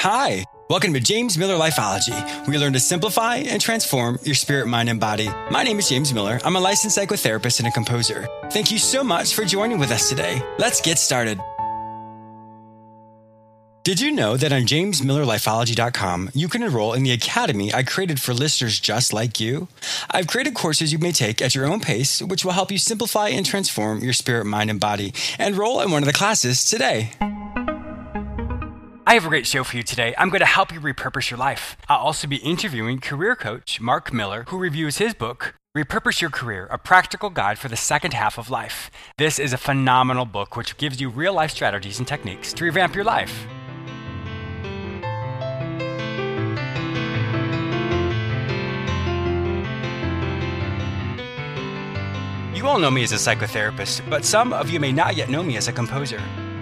Hi, welcome to James Miller Lifeology. We learn to simplify and transform your spirit, mind, and body. My name is James Miller. I'm a licensed psychotherapist and a composer. Thank you so much for joining with us today. Let's get started. Did you know that on jamesmillerlifeology.com you can enroll in the academy I created for listeners just like you? I've created courses you may take at your own pace, which will help you simplify and transform your spirit, mind, and body. Enroll in one of the classes today. I have a great show for you today. I'm going to help you repurpose your life. I'll also be interviewing career coach Marc Miller, who reviews his book, Repurpose Your Career, a practical guide for the second half of life. This is a phenomenal book which gives you real life strategies and techniques to revamp your life. You all know me as a psychotherapist, but some of you may not yet know me as a composer.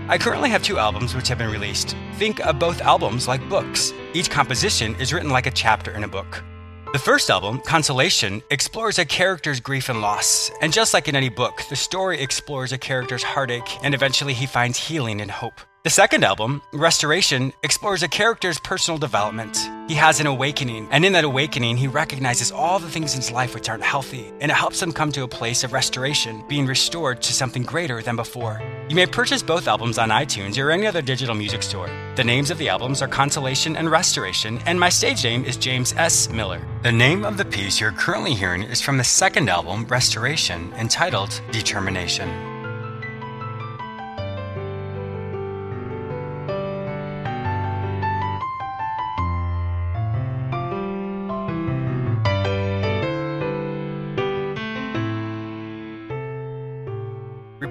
I currently have two albums which have been released. Think of both albums like books. Each composition is written like a chapter in a book. The first album, Consolation, explores a character's grief and loss. And just like in any book, the story explores a character's heartache and eventually he finds healing and hope. The second album, Restoration, explores a character's personal development. He has an awakening, and in that awakening, he recognizes all the things in his life which aren't healthy, and it helps him come to a place of restoration, being restored to something greater than before. You may purchase both albums on iTunes or any other digital music store. The names of the albums are Consolation and Restoration, and my stage name is James S. Miller. The name of the piece you're currently hearing is from the second album, Restoration, entitled Determination.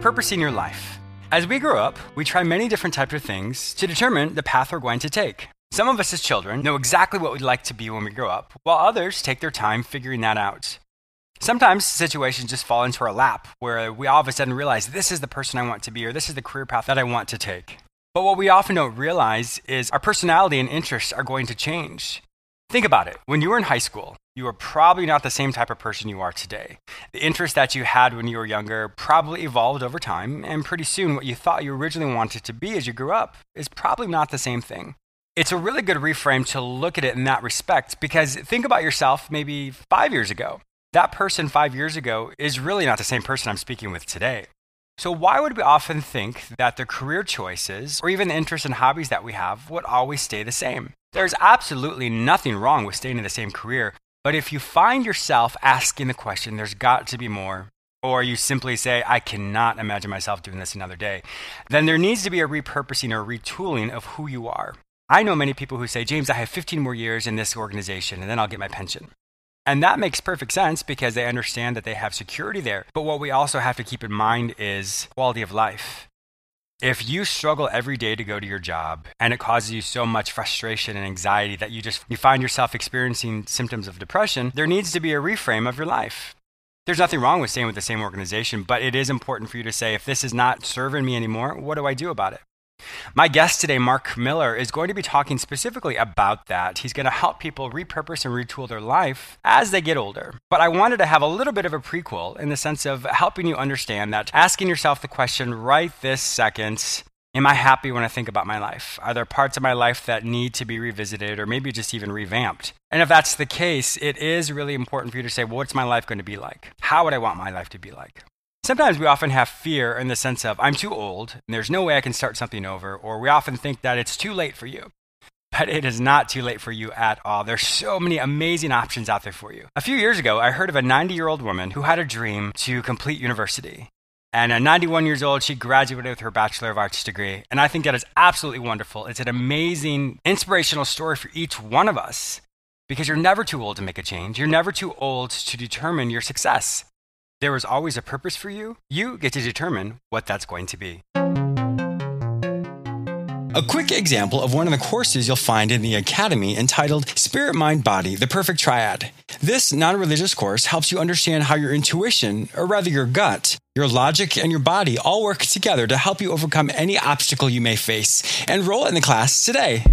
Repurposing your life. As we grow up, we try many different types of things to determine the path we're going to take. Some of us as children know exactly what we'd like to be when we grow up, while others take their time figuring that out. Sometimes situations just fall into our lap where we all of a sudden realize this is the person I want to be or this is the career path that I want to take. But what we often don't realize is our personality and interests are going to change. Think about it. When you were in high school, you were probably not the same type of person you are today. The interests that you had when you were younger probably evolved over time, and pretty soon what you thought you originally wanted to be as you grew up is probably not the same thing. It's a really good reframe to look at it in that respect because think about yourself maybe five years ago. That person five years ago is really not the same person I'm speaking with today. So, why would we often think that the career choices or even the interests and hobbies that we have would always stay the same? There's absolutely nothing wrong with staying in the same career, but if you find yourself asking the question, there's got to be more, or you simply say, I cannot imagine myself doing this another day, then there needs to be a repurposing or retooling of who you are. I know many people who say, James, I have 15 more years in this organization and then I'll get my pension. And that makes perfect sense because they understand that they have security there. But what we also have to keep in mind is quality of life. If you struggle every day to go to your job and it causes you so much frustration and anxiety that you just you find yourself experiencing symptoms of depression, there needs to be a reframe of your life. There's nothing wrong with staying with the same organization, but it is important for you to say if this is not serving me anymore, what do I do about it? My guest today, Marc Miller, is going to be talking specifically about that. He's going to help people repurpose and retool their life as they get older. But I wanted to have a little bit of a prequel in the sense of helping you understand that asking yourself the question right this second Am I happy when I think about my life? Are there parts of my life that need to be revisited or maybe just even revamped? And if that's the case, it is really important for you to say, well, what's my life going to be like? How would I want my life to be like? Sometimes we often have fear in the sense of, I'm too old and there's no way I can start something over, or we often think that it's too late for you. But it is not too late for you at all. There's so many amazing options out there for you. A few years ago, I heard of a 90 year old woman who had a dream to complete university. And at 91 years old, she graduated with her Bachelor of Arts degree. And I think that is absolutely wonderful. It's an amazing, inspirational story for each one of us because you're never too old to make a change. You're never too old to determine your success. There is always a purpose for you. You get to determine what that's going to be. A quick example of one of the courses you'll find in the Academy entitled Spirit, Mind, Body, the Perfect Triad. This non religious course helps you understand how your intuition, or rather your gut, your logic, and your body all work together to help you overcome any obstacle you may face. Enroll in the class today.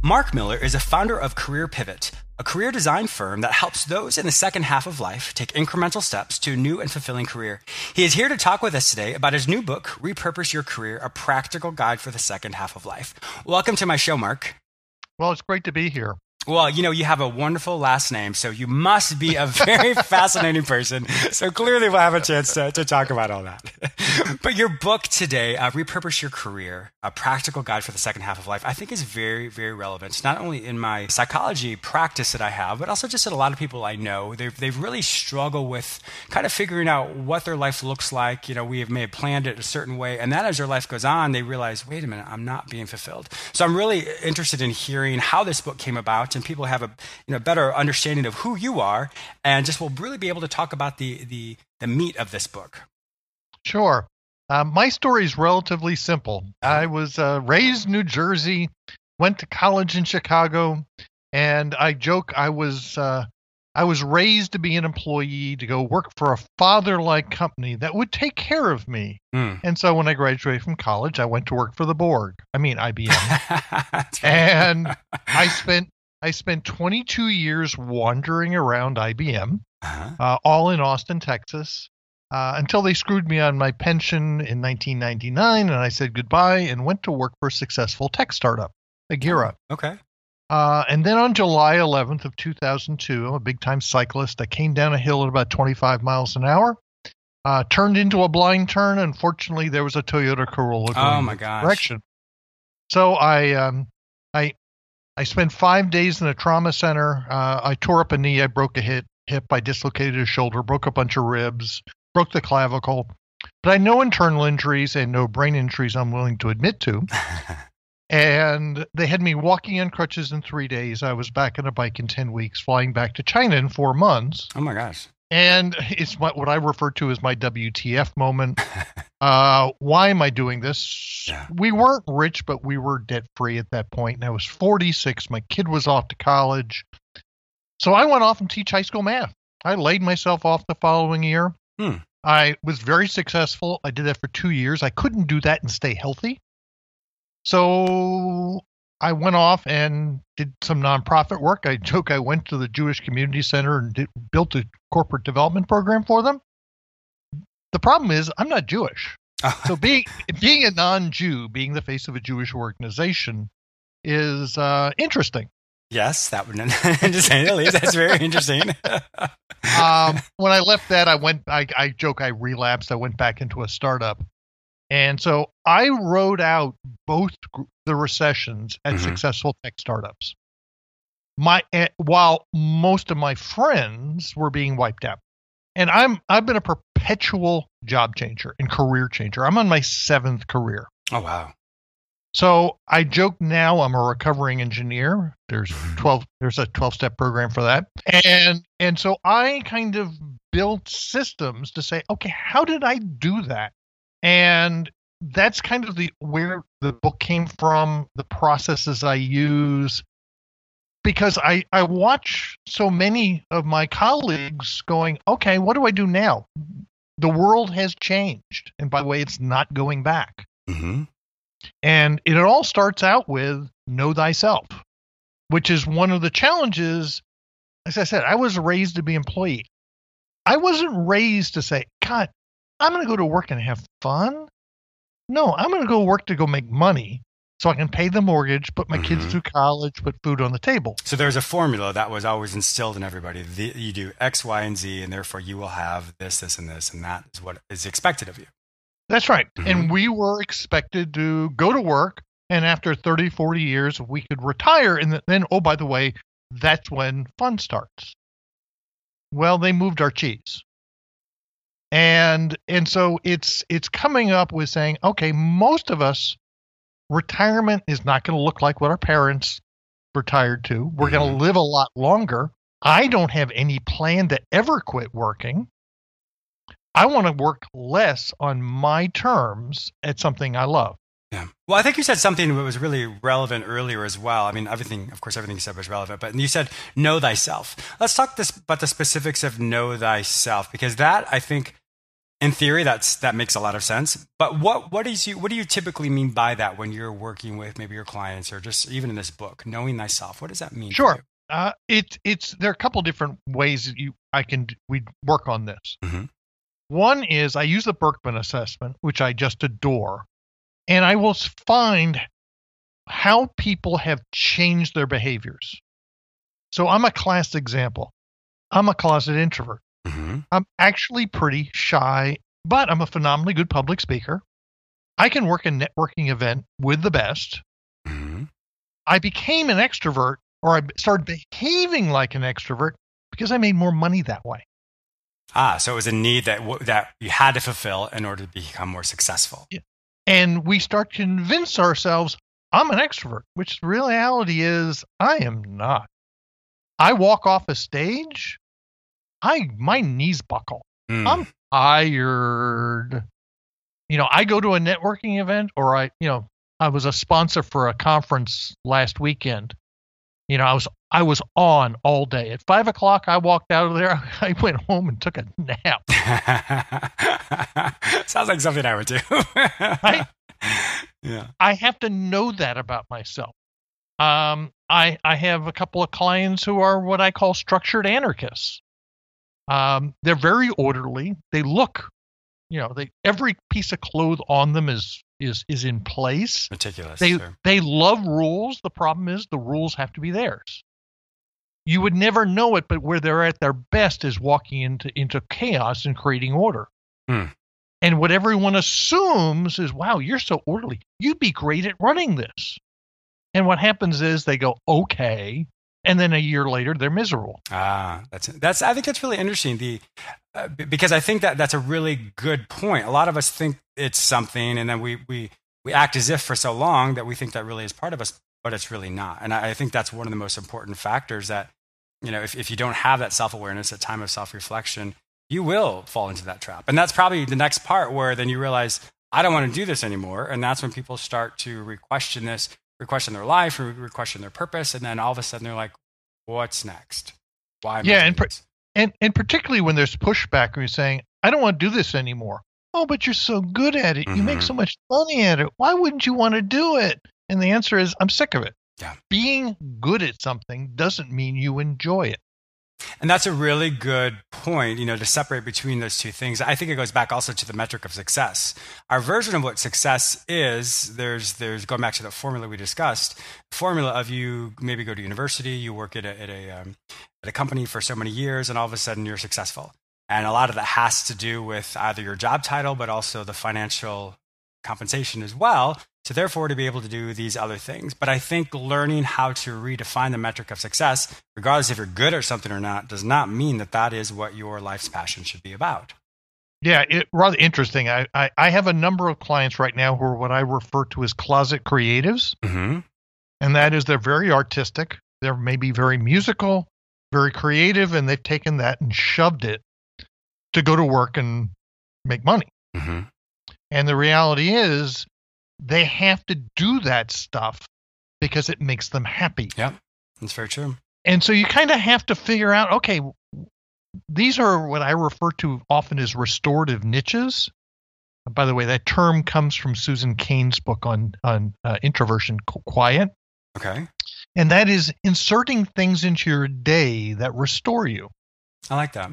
Marc Miller is a founder of Career Pivot a career design firm that helps those in the second half of life take incremental steps to a new and fulfilling career. He is here to talk with us today about his new book, Repurpose Your Career A Practical Guide for the Second Half of Life. Welcome to my show, Marc. Well, it's great to be here. Well, you know, you have a wonderful last name, so you must be a very fascinating person. So clearly, we'll have a chance to, to talk about all that. but your book today, uh, Repurpose Your Career, a practical guide for the second half of life, I think is very, very relevant, not only in my psychology practice that I have, but also just in a lot of people I know. They've, they've really struggled with kind of figuring out what their life looks like. You know, we have may have planned it a certain way, and then as their life goes on, they realize, wait a minute, I'm not being fulfilled. So I'm really interested in hearing how this book came about and people have a you know better understanding of who you are, and just will really be able to talk about the the the meat of this book. Sure. Um, my story is relatively simple. I was uh, raised in New Jersey, went to college in Chicago, and I joke I was uh, I was raised to be an employee to go work for a father-like company that would take care of me. Mm. And so when I graduated from college, I went to work for the Borg. I mean IBM, and I spent I spent 22 years wandering around IBM, uh-huh. uh, all in Austin, Texas, uh, until they screwed me on my pension in 1999, and I said goodbye and went to work for a successful tech startup, Agira. Oh, okay. Uh, and then on July 11th of 2002, I'm a big time cyclist. I came down a hill at about 25 miles an hour, uh, turned into a blind turn. Unfortunately, there was a Toyota Corolla going oh my gosh. direction. So I um, I I spent five days in a trauma center. Uh, I tore up a knee. I broke a hip. Hip. I dislocated a shoulder. Broke a bunch of ribs. Broke the clavicle. But I had no internal injuries and no brain injuries I'm willing to admit to. and they had me walking on crutches in three days. I was back on a bike in 10 weeks, flying back to China in four months. Oh my gosh. And it's what, what I refer to as my WTF moment. uh, why am I doing this? We weren't rich, but we were debt free at that point. And I was 46. My kid was off to college. So I went off and teach high school math. I laid myself off the following year. Hmm. I was very successful. I did that for two years. I couldn't do that and stay healthy. So I went off and did some nonprofit work. I joke I went to the Jewish Community Center and did, built a corporate development program for them. The problem is I'm not Jewish. so being being a non-Jew, being the face of a Jewish organization, is uh, interesting. Yes, that would just least that's very interesting. um, when I left that, I went. I, I joke I relapsed. I went back into a startup and so I rode out both the recessions at mm-hmm. successful tech startups. My eh, while most of my friends were being wiped out. And I'm I've been a perpetual job changer and career changer. I'm on my seventh career. Oh wow. So I joke now I'm a recovering engineer. There's mm-hmm. 12 there's a 12 step program for that. And and so I kind of built systems to say, okay, how did I do that? And that's kind of the where the book came from the processes i use because i i watch so many of my colleagues going okay what do i do now? The world has changed. And by the way it's not going back. Mm-hmm. and it all starts out with know thyself which is one of the challenges. As i said i was raised to be employee. I wasn't raised to say god I'm going to go to work and have fun. No, I'm going to go work to go make money so I can pay the mortgage, put my mm-hmm. kids through college, put food on the table. So there's a formula that was always instilled in everybody. The, you do X, Y, and Z, and therefore you will have this, this, and this, and that is what is expected of you. That's right. Mm-hmm. And we were expected to go to work, and after 30, 40 years, we could retire. And then, oh, by the way, that's when fun starts. Well, they moved our cheese and and so it's it's coming up with saying okay most of us retirement is not going to look like what our parents retired to we're mm-hmm. going to live a lot longer i don't have any plan to ever quit working i want to work less on my terms at something i love yeah. Well, I think you said something that was really relevant earlier as well. I mean, everything, of course, everything you said was relevant, but you said know thyself. Let's talk this about the specifics of know thyself because that I think in theory, that's that makes a lot of sense. But what what is you what do you typically mean by that when you're working with maybe your clients or just even in this book, knowing thyself? What does that mean? Sure. Uh, it, it's there are a couple different ways that you I can we work on this. Mhm. One is I use the Birkman assessment, which I just adore, and I will find how people have changed their behaviors. So I'm a class example. I'm a closet introvert. Hmm I'm actually pretty shy, but I'm a phenomenally good public speaker. I can work a networking event with the best. hmm I became an extrovert or I started behaving like an extrovert because I made more money that way. Ah, so it was a need that w- that you had to fulfill in order to become more successful. Yeah. And we start to convince ourselves I'm an extrovert, which the reality is I am not. I walk off a stage, I my knees buckle. Mm. I'm tired. You know, I go to a networking event or I, you know, I was a sponsor for a conference last weekend. You know, I was I was on all day. At five o'clock, I walked out of there. I went home and took a nap. Sounds like something I would do. Right? Yeah. I have to know that about myself. Um, I I have a couple of clients who are what I call structured anarchists. Um, they're very orderly. They look, you know, they every piece of cloth on them is is is in place. Meticulous. They sure. they love rules. The problem is the rules have to be theirs. You would never know it, but where they're at their best is walking into into chaos and creating order. Hmm. And what everyone assumes is, "Wow, you're so orderly. You'd be great at running this." And what happens is they go, "Okay," and then a year later they're miserable. Ah, that's that's. I think that's really interesting. The uh, because I think that that's a really good point. A lot of us think it's something, and then we we we act as if for so long that we think that really is part of us, but it's really not. And I, I think that's one of the most important factors that you know if if you don't have that self awareness, a time of self reflection, you will fall into that trap. And that's probably the next part where then you realize I don't want to do this anymore, and that's when people start to re-question this, re-question their life, re- re-question their purpose, and then all of a sudden they're like, "What's next? Why?" Am Yeah, doing and per- And and particularly when there's pushback, when you're saying, "I don't want to do this anymore." Oh, but you're so good at it. You make Mhm. so much money at it. Why wouldn't you want to do it? And the answer is, I'm sick of it. Yeah. Being good at something doesn't mean you enjoy it. And that's a really good point, you know, to separate between those two things. I think it goes back also to the metric of success. Our version of what success is, there's, there's going back to the formula we discussed, formula of you maybe go to university, you work at a, at a, um, at a company for so many years, and all of a sudden you're successful. And a lot of that has to do with either your job title, but also the financial compensation as well. So therefore, to be able to do these other things. But I think learning how to redefine the metric of success, regardless if you're good at something or not, does not mean that that is what your life's passion should be about. Yeah, it rather interesting. I, I, I have a number of clients right now who are what I refer to as closet creatives, Mm-hmm. and that is they're very artistic. They're maybe very musical, very creative, and they've taken that and shoved it to go to work and make money. Mm-hmm. And the reality is, they have to do that stuff because it makes them happy. Yeah, that's very true. And so you kind of have to figure out okay, these are what I refer to often as restorative niches. By the way, that term comes from Susan Cain's book on, on uh, introversion, Quiet. Okay. And that is inserting things into your day that restore you, I like that.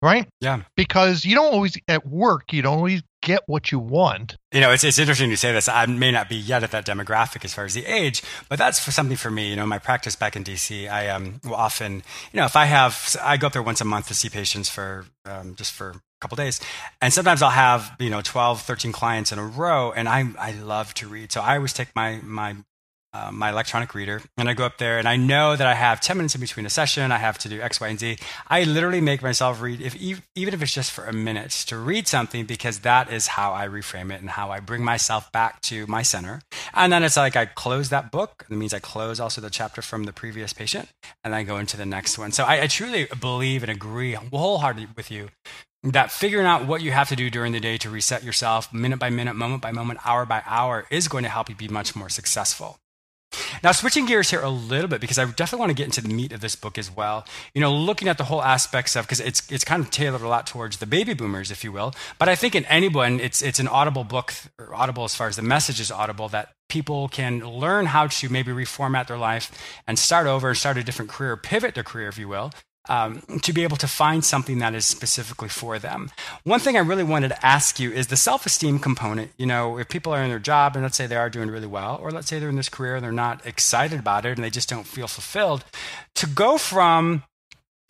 right? Yeah. Because you don't always, at work, you don't always get what you want. You know, it's, it's interesting to say this. I may not be yet at that demographic as far as the age, but that's for something for me. You know, my practice back in DC, I um, will often, you know, if I have, I go up there once a month to see patients for um, just for a couple days. And sometimes I'll have, you know, 12, 13 clients in a row. And I, I love to read. So I always take my, my, uh, my electronic reader and I go up there and I know that I have 10 minutes in between a session. I have to do X, Y, and Z. I literally make myself read, if even if it's just for a minute, to read something because that is how I reframe it and how I bring myself back to my center. And then it's like I close that book. It means I close also the chapter from the previous patient and I go into the next one. So I, I truly believe and agree wholeheartedly with you that figuring out what you have to do during the day to reset yourself minute by minute, moment by moment, hour by hour is going to help you be much more successful. Now, switching gears here a little bit because I definitely want to get into the meat of this book as well. You know, looking at the whole aspects of because it's it's kind of tailored a lot towards the baby boomers, if you will. But I think in anyone, it's it's an audible book, audible as far as the message is audible that people can learn how to maybe reformat their life and start over and start a different career, pivot their career, if you will, um, to be able to find something that is specifically for them. One thing I really wanted to ask you is the self esteem component. You know, if people are in their job and let's say they are doing really well, or let's say they're in this career and they're not excited about it and they just don't feel fulfilled, to go from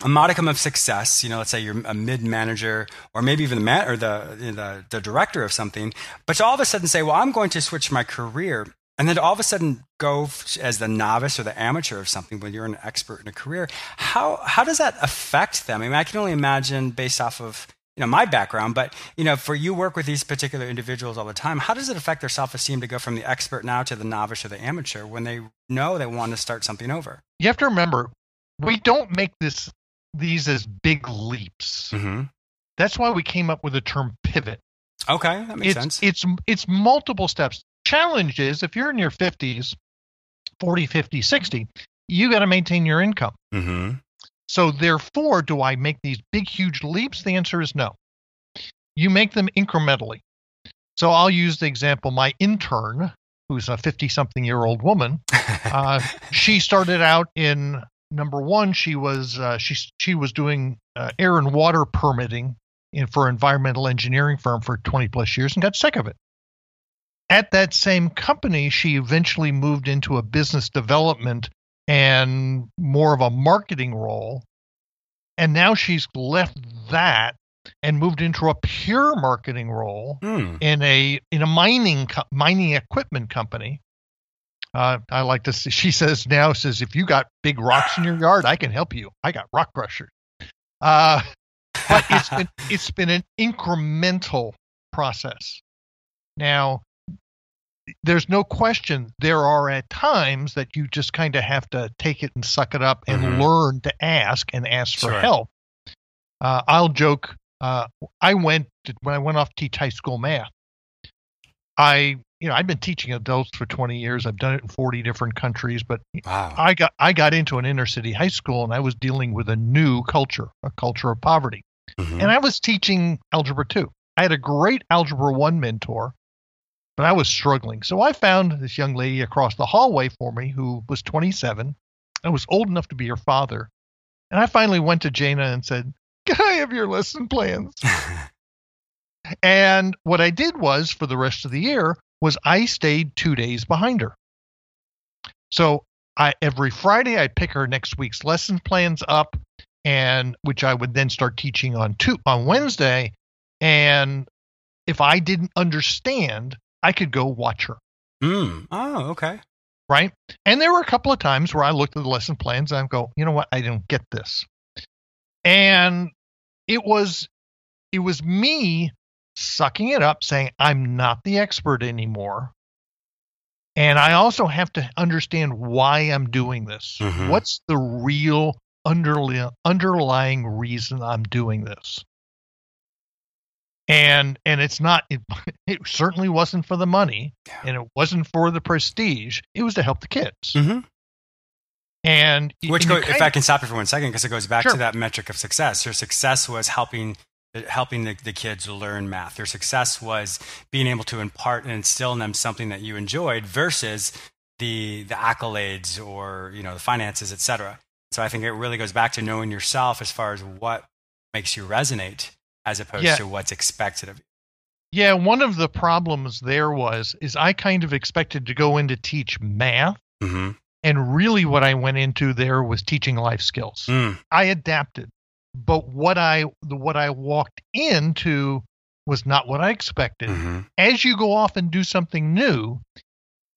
a modicum of success, you know, let's say you're a mid manager or maybe even the man or the, the, the director of something, but to all of a sudden say, well, I'm going to switch my career and then to all of a sudden go as the novice or the amateur of something when you're an expert in a career, how, how does that affect them? I mean, I can only imagine based off of, you know, my background, but, you know, for you work with these particular individuals all the time, how does it affect their self-esteem to go from the expert now to the novice or the amateur when they know they want to start something over? You have to remember, we don't make this these as big leaps. Mm-hmm. That's why we came up with the term pivot. Okay, that makes it's, sense. It's it's multiple steps. Challenge is if you're in your 50s, 40, 50, 60, you got to maintain your income. Mm-hmm. So therefore, do I make these big, huge leaps? The answer is no. You make them incrementally. So I'll use the example. My intern, who's a 50 something year old woman, uh, she started out in number one, she was uh, she she was doing uh, air and water permitting in for environmental engineering firm for 20 plus years and got sick of it. At that same company, she eventually moved into a business development and more of a marketing role. And now she's left that and moved into a pure marketing role Mm. in a in a mining co- mining equipment company. Uh, I like to. See, she says now says if you got big rocks in your yard, I can help you. I got rock crushers. Uh, but it's been it's been an incremental process. Now, there's no question there are at times that you just kind of have to take it and suck it up and Mhm. learn to ask and ask for Sure. help. Uh, I'll joke. Uh, I went to, when I went off to teach high school math. I you know I've been teaching adults for 20 years. I've done it in 40 different countries, but wow. I got I got into an inner city high school and I was dealing with a new culture, a culture of poverty. Mhm. And I was teaching algebra 2. I had a great algebra 1 mentor, but I was struggling. So I found this young lady across the hallway for me who was 27 and was old enough to be her father. And I finally went to Jana and said, "Can I have your lesson plans?" And what I did was for the rest of the year was I stayed two days behind her. So I every Friday I'd pick her next week's lesson plans up, and which I would then start teaching on two on Wednesday. And if I didn't understand, I could go watch her. mm. Oh, okay. Right. And there were a couple of times where I looked at the lesson plans and I go, you know what, I didn't get this. And it was it was me sucking it up, saying, I'm not the expert anymore. And I also have to understand why I'm doing this. Mhm. What's the real underli- underlying reason I'm doing this? And and it's not it, it certainly wasn't for the money and it wasn't for the prestige. It was to help the kids. hmm And Which, and go, if I can stop you for one second, because it goes back Sure. to that metric of success. Your success was helping helping the, the kids learn math. Your success was being able to impart and instill in them something that you enjoyed versus the the accolades or you know the finances, etc. So I think it really goes back to knowing yourself as far as what makes you resonate as opposed Yeah. to what's expected of you. Yeah, one of the problems there was is I kind of expected to go in to teach math, Mm-hmm. and really what I went into there was teaching life skills. Mm. I adapted, but what I what I walked into was not what I expected. hmm As you go off and do something new,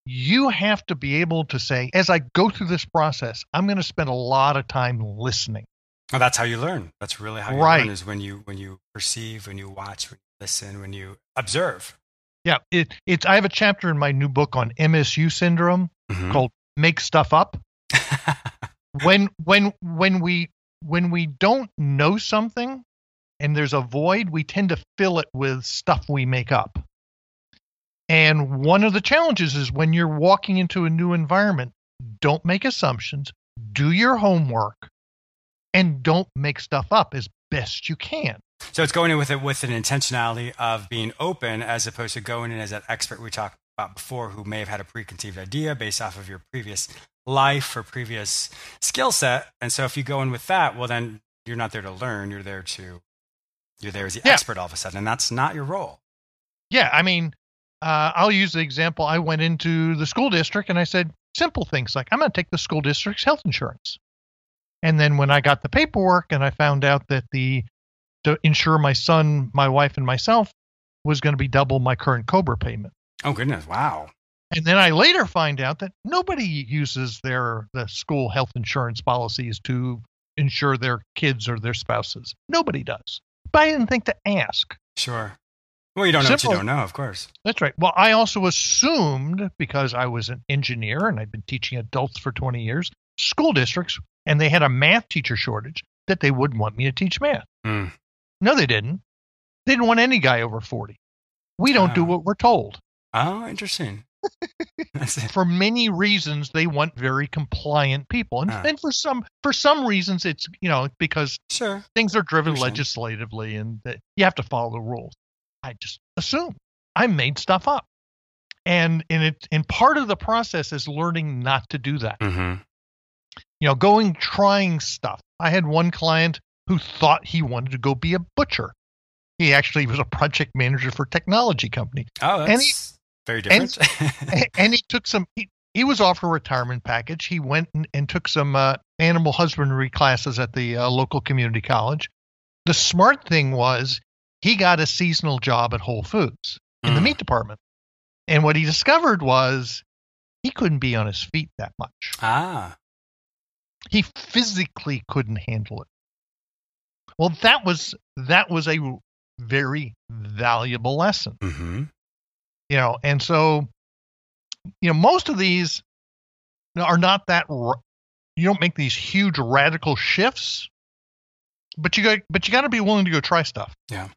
you have to be able to say, as I go through this process, I'm going to spend a lot of time listening. Well, that's how you learn. That's really how you Right. learn is when you when you perceive, when you watch, when you listen, when you observe. Yeah, it, it's. I have a chapter in my new book on MSU syndrome Mhm. called "Make Stuff Up." when when when we when we don't know something and there's a void we tend to fill it with stuff we make up and one of the challenges is when you're walking into a new environment don't make assumptions do your homework and don't make stuff up as best you can So it's going in with it with an intentionality of being open as opposed to going in as that expert we talked about before who may have had a preconceived idea based off of your previous life or previous skill set. And so if you go in with that, well, then you're not there to learn. You're there to, you're there as the Yeah. expert all of a sudden. And that's not your role. Yeah, I mean, uh, I'll use the example. I went into the school district and I said simple things like, I'm going to take the school district's health insurance. And then when I got the paperwork and I found out that the to insure my son, my wife, and myself was going to be double my current Cobra payment. Oh, goodness. Wow. And then I later find out that nobody uses their the school health insurance policies to insure their kids or their spouses. Nobody does. But I didn't think to ask. Sure. Well, you don't know what you don't know, of course. That's right. Well, I also assumed because I was an engineer and I'd been teaching adults for 20 years, school districts, and they had a math teacher shortage, that they wouldn't want me to teach math. Hmm. No, they didn't. They didn't want any guy over 40. We don't do Ah. what we're told. Oh, interesting. For many reasons, they want very compliant people, and, Ah. and for some for some reasons, it's you know because Sure. things are driven legislatively, and that you have to follow the rules. I just assume I made stuff up, and and it and part of the process is learning not to do that. Mm-hmm. You know, going trying stuff. I had one client who thought he wanted to go be a butcher. He actually was a project manager for a technology company. Oh, that's And he- very different. A- and he took some he, he was offered a retirement package he went and, and took some uh, animal husbandry classes at the uh, local community college the smart thing was he got a seasonal job at whole foods in the Mm. meat department and what he discovered was he couldn't be on his feet that much ah, he physically couldn't handle it well that was that was a very valuable lesson mm-hmm. you know and so you know most of these are not that you don't make these huge radical shifts but you got but you got to be willing to go try stuff Yeah.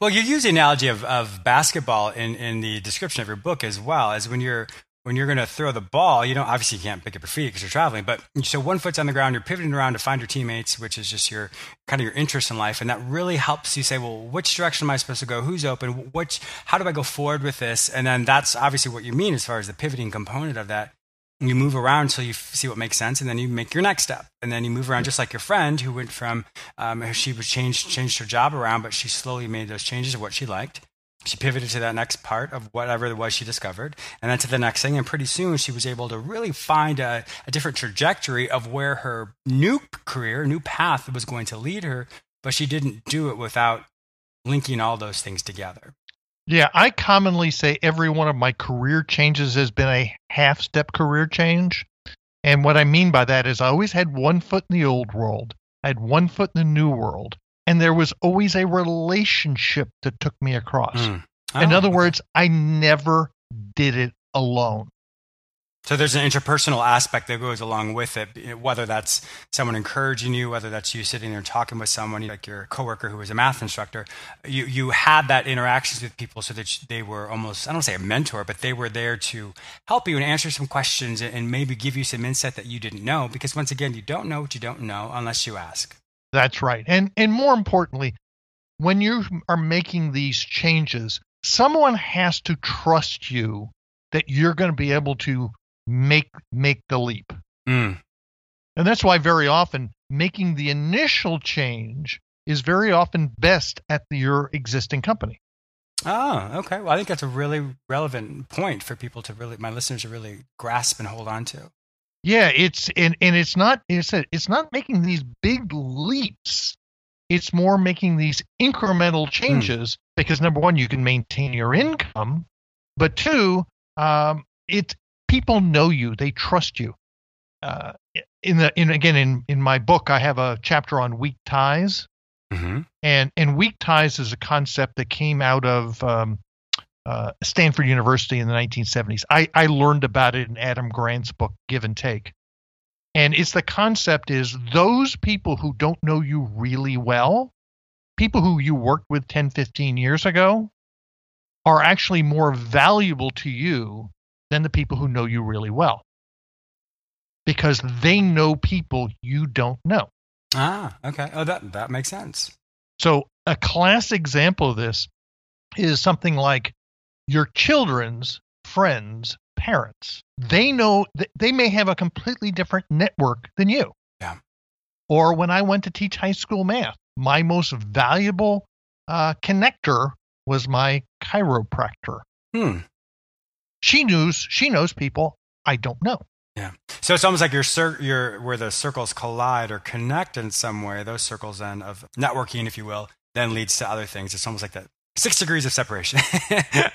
Well, you use the analogy of, of basketball in, in the description of your book as well as when you're when you're going to throw the ball. You don't obviously you can't pick up your feet because you're traveling, but so one foot's on the ground, you're pivoting around to find your teammates, which is just your kind of your interest in life, and that really helps you say, well, which direction am I supposed to go? Who's open? Which how do I go forward with this? And then that's obviously what you mean as far as the pivoting component of that. You move around until you see what makes sense, and then you make your next step, and then you move around just like your friend who went from um, she was changed changed her job around, but she slowly made those changes of what she liked. She pivoted to that next part of whatever it was she discovered, and then to the next thing, and pretty soon she was able to really find a, a different trajectory of where her new career, new path was going to lead her. But she didn't do it without linking all those things together. yeah i commonly say every one of my career changes has been a half step career change and what i mean by that is i always had one foot in the old world i had one foot in the new world and there was always a relationship that took me across Mm. in Oh, other okay. words i never did it alone So there's an interpersonal aspect that goes along with it, whether that's someone encouraging you, whether that's you sitting there talking with someone like your coworker who was a math instructor. You you had that interactions with people so that they were almost I don't say a mentor, but they were there to help you and answer some questions and maybe give you some insight that you didn't know. Because once again, you don't know what you don't know unless you ask. That's right. And and more importantly, when you are making these changes, someone has to trust you that you're going to be able to make make the leap. Mm. And that's why very often making the initial change is very often best at your existing company. Oh, okay. Well, I think that's a really relevant point for people to really, my listeners to really grasp and hold on to. Yeah, it's and, and it's not it's a, it's not making these big leaps. It's more making these incremental changes because number one, you can maintain your income, but two, um, it people know you, they trust you. Uh, in the in again in in my book, I have a chapter on weak ties, Mm-hmm. and and weak ties is a concept that came out of um, uh, Stanford University in the 1970s. I, I learned about it in Adam Grant's book Give and Take, and it's the concept is those people who don't know you really well, people who you worked with 10, 15 years ago, are actually more valuable to you than the people who know you really well, because they know people you don't know. Ah, okay. Oh, that that makes sense. So a class example of this is something like your children's friends' parents. They know that they may have a completely different network than you. Yeah. Or when I went to teach high school math, my most valuable uh, connector was my chiropractor. Hmm. She knows she knows people I don't know. Yeah. So it's almost like your cir- your where the circles collide or connect in some way. Those circles then of networking, if you will, then leads to other things. It's almost like that six degrees of separation.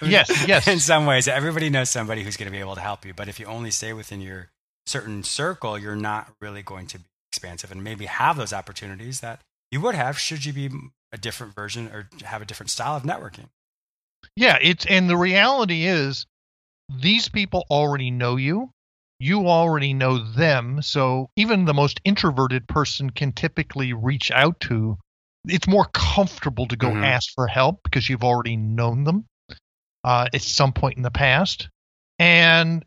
Yes, yes. In some ways, everybody knows somebody who's going to be able to help you. But if you only stay within your certain circle, you're not really going to be expansive and maybe have those opportunities that you would have should you be a different version or have a different style of networking. Yeah, it's and the reality is these people already know you. You already know them. So even the most introverted person can typically reach out to it's more comfortable to go Mhm. ask for help because you've already known them uh, at some point in the past. And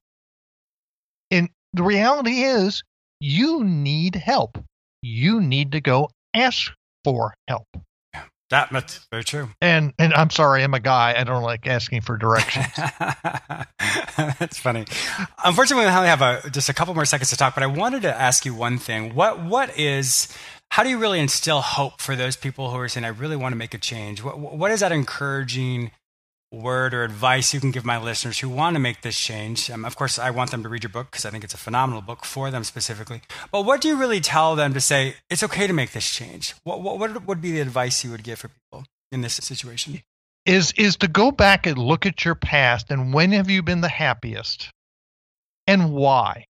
and the reality is you need help. You need to go ask for help. That, that's very true. And and I'm sorry, I'm a guy. I don't like asking for directions. That's funny. Unfortunately, we only have a, just a couple more seconds to talk, but I wanted to ask you one thing. What what is how do you really instill hope for those people who are saying, "I really want to make a change"? What what is that encouraging word or advice you can give my listeners who want to make this change? Um, of course, I want them to read your book because I think it's a phenomenal book for them specifically. But what do you really tell them to say it's okay to make this change? What what what would be the advice you would give for people in this situation? is is to go back and look at your past and when have you been the happiest and why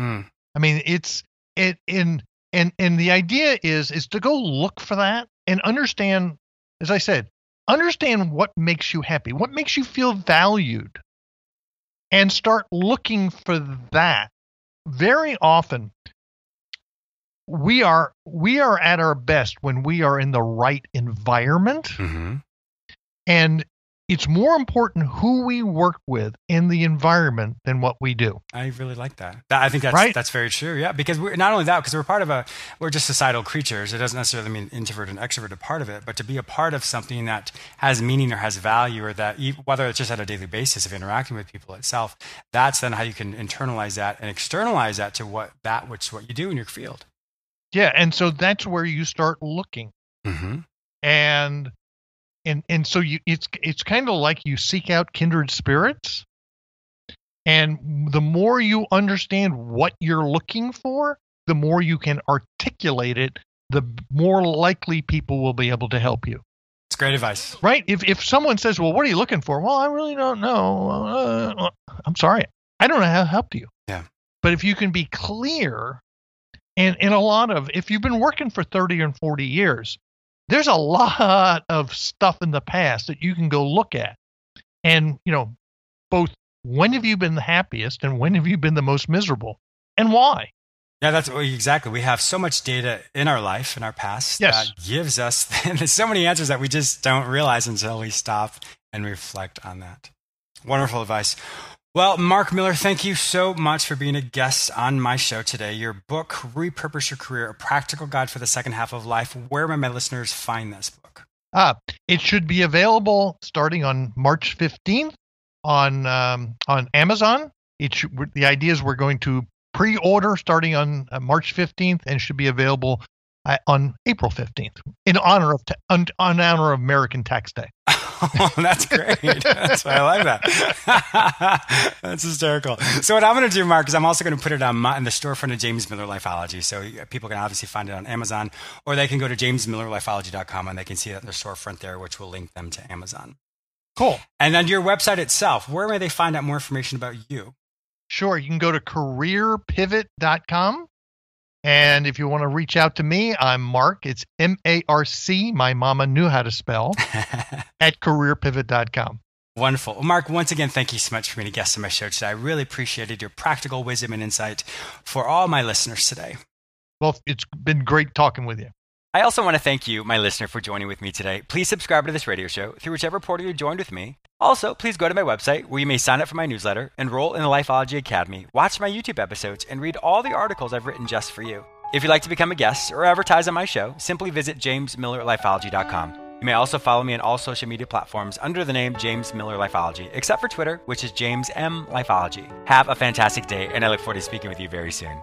Mm. i mean it's it in and and the idea is is to go look for that and understand as i said understand what makes you happy what makes you feel valued and start looking for that very often we are we are at our best when we are in the right environment Mm-hmm. and it's more important who we work with in the environment than what we do. I really like that. that I think that's Right? that's very true. Yeah, because we're not only that, because we're part of a we're just societal creatures. It doesn't necessarily mean introvert and extrovert are part of it, but to be a part of something that has meaning or has value, or that whether it's just at a daily basis of interacting with people itself, that's then how you can internalize that and externalize that to what that which what you do in your field. Yeah, and so that's where you start looking. Mm-hmm. And and and so you it's it's kind of like you seek out kindred spirits. And the more you understand what you're looking for, the more you can articulate it, the more likely people will be able to help you. It's great advice. right? If if someone says, "Well, what are you looking for?" Well, I really don't know. Uh, I'm sorry, I don't know how to help you. Yeah. But if you can be clear, and and a lot of if you've been working for 30 and 40 years, there's a lot of stuff in the past that you can go look at, and you know, both when have you been the happiest and when have you been the most miserable, and why? Yeah, that's exactly. We have so much data in our life, in our past, Yes. that gives us so many answers that we just don't realize until we stop and reflect on that. Wonderful advice. Well, Marc Miller, thank you so much for being a guest on my show today. Your book, Repurpose Your Career, a practical guide for the second half of life. Where may my listeners find this book? Ah, it should be available starting on March 15th on um, on Amazon. It should, the idea is we're going to pre-order starting on uh, March 15th and should be available uh, on April 15th in honor of ta- on, on honor of American Tax Day. That's great. That's why I like that. that's hysterical. So what I'm going to do, Marc, is I'm also going to put it on my, in the storefront of James Miller Lifeology. So people can obviously find it on Amazon, or they can go to jamesmillerlifeology.com and they can see it in the storefront there, which will link them to Amazon. Cool. And on your website itself, where may they find out more information about you? Sure, you can go to careerpivot.com. And if you want to reach out to me, I'm Marc. It's M A R C. My mama knew how to spell at careerpivot.com. Wonderful. Well, Marc, once again, thank you so much for being a guest on my show today. I really appreciated your practical wisdom and insight for all my listeners today. Well, it's been great talking with you. I also want to thank you, my listener, for joining with me today. Please subscribe to this radio show through whichever portal you joined with me. Also, please go to my website where you may sign up for my newsletter, enroll in the Lifeology Academy, watch my YouTube episodes, and read all the articles I've written just for you. If you'd like to become a guest or advertise on my show, simply visit jamesmillerlifeology.com. You may also follow me on all social media platforms under the name James Miller Lifeology, except for Twitter, which is James M Lifeology. Have a fantastic day, and I look forward to speaking with you very soon.